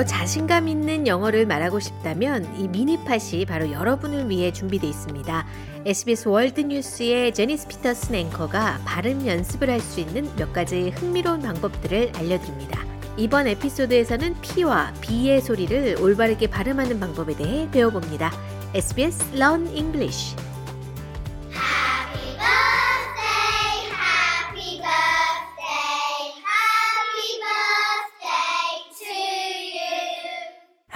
더 자신감 있는 영어를 말하고 싶다면 이 미니팟이 바로 여러분을 위해 준비되어 있습니다. SBS 월드 뉴스의 제니스 피터슨 앵커가 발음 연습을 할 수 있는 몇 가지 흥미로운 방법들을 알려드립니다. 이번 에피소드에서는 P와 B의 소리를 올바르게 발음하는 방법에 대해 배워봅니다. SBS Learn English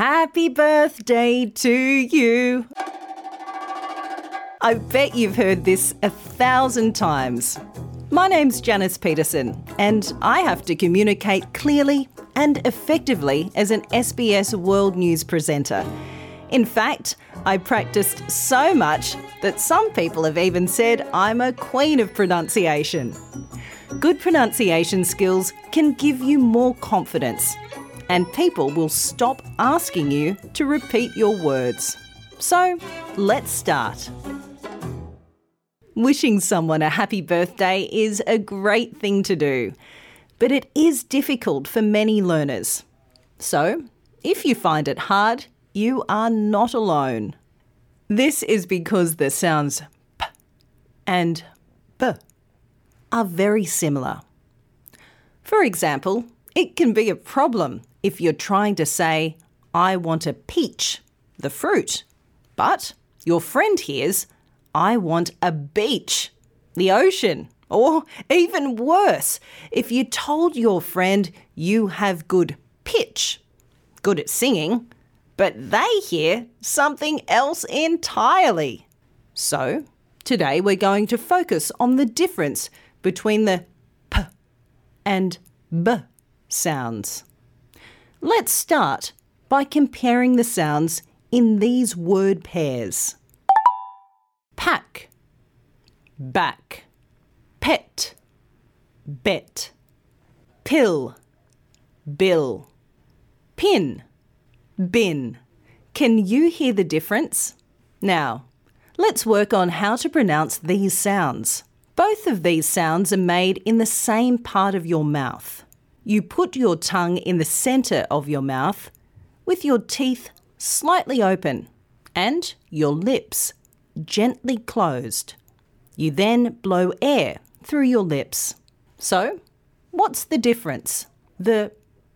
happy birthday to you. I bet you've heard this a thousand times. My name's Janice Petersen, and I have to communicate clearly and effectively as an SBS World News presenter. In fact, I practiced so much that some people have even said I'm a queen of pronunciation. Good pronunciation skills can give you more confidence, and people will stop asking you to repeat your words. So, let's start. Wishing someone a happy birthday is a great thing to do, but it is difficult for many learners. So, if you find it hard, you are not alone. This is because the sounds p and b are very similar. For example, it can be a problem if you're trying to say, I want a peach, the fruit, but your friend hears, I want a beach, the ocean. Or even worse, if you told your friend you have good pitch, good at singing, but they hear something else entirely. So, today we're going to focus on the difference between the p and b sounds. Let's start by comparing the sounds in these word pairs pack, back, pet, bet, pill, bill, pin, bin. Can you hear the difference? Now, let's work on how to pronounce these sounds. Both of these sounds are made in the same part of your mouth. You put your tongue in the centre of your mouth with your teeth slightly open and your lips gently closed. You then blow air through your lips. So, what's the difference? The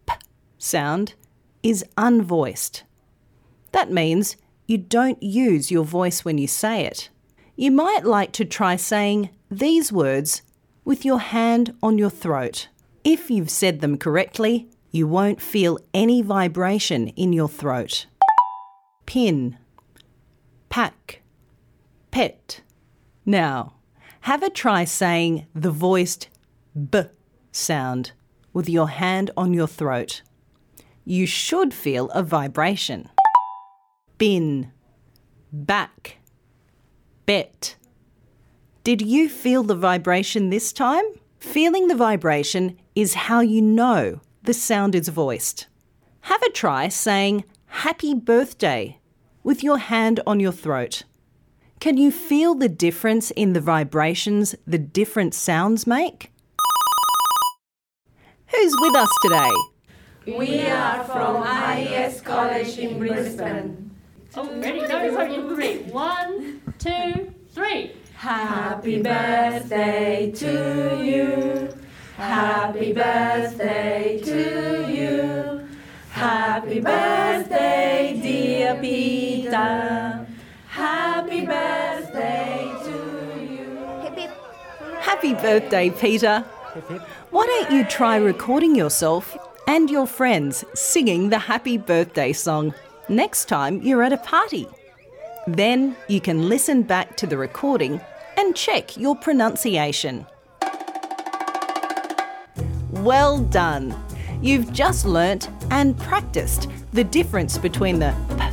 p sound is unvoiced. That means you don't use your voice when you say it. You might like to try saying these words with your hand on your throat. If you've said them correctly, you won't feel any vibration in your throat. Pin, pack, pet. Now, have a try saying the voiced b sound with your hand on your throat. You should feel a vibration. Bin, back, bet. Did you feel the vibration this time? Feeling the vibration is how you know the sound is voiced. Have a try saying happy birthday with your hand on your throat. Can you feel the difference in the vibrations the different sounds make? Who's with us today? We are from IES College in Brisbane. Oh, ready? No, sorry, you three. One, two, three. Happy birthday to you. Happy birthday to you. Happy birthday, dear Peter. Happy birthday to you. Happy birthday, Peter. Why don't you try recording yourself and your friends singing the happy birthday song next time you're at a party? Then you can listen back to the recording and check your pronunciation. Well done! You've just learnt and practiced the difference between the p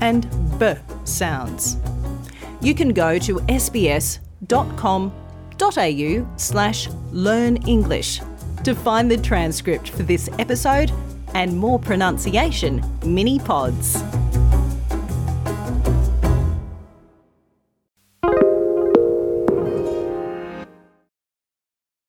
and b sounds. You can go to sbs.com.au slash learn English to find the transcript for this episode and more pronunciation mini pods.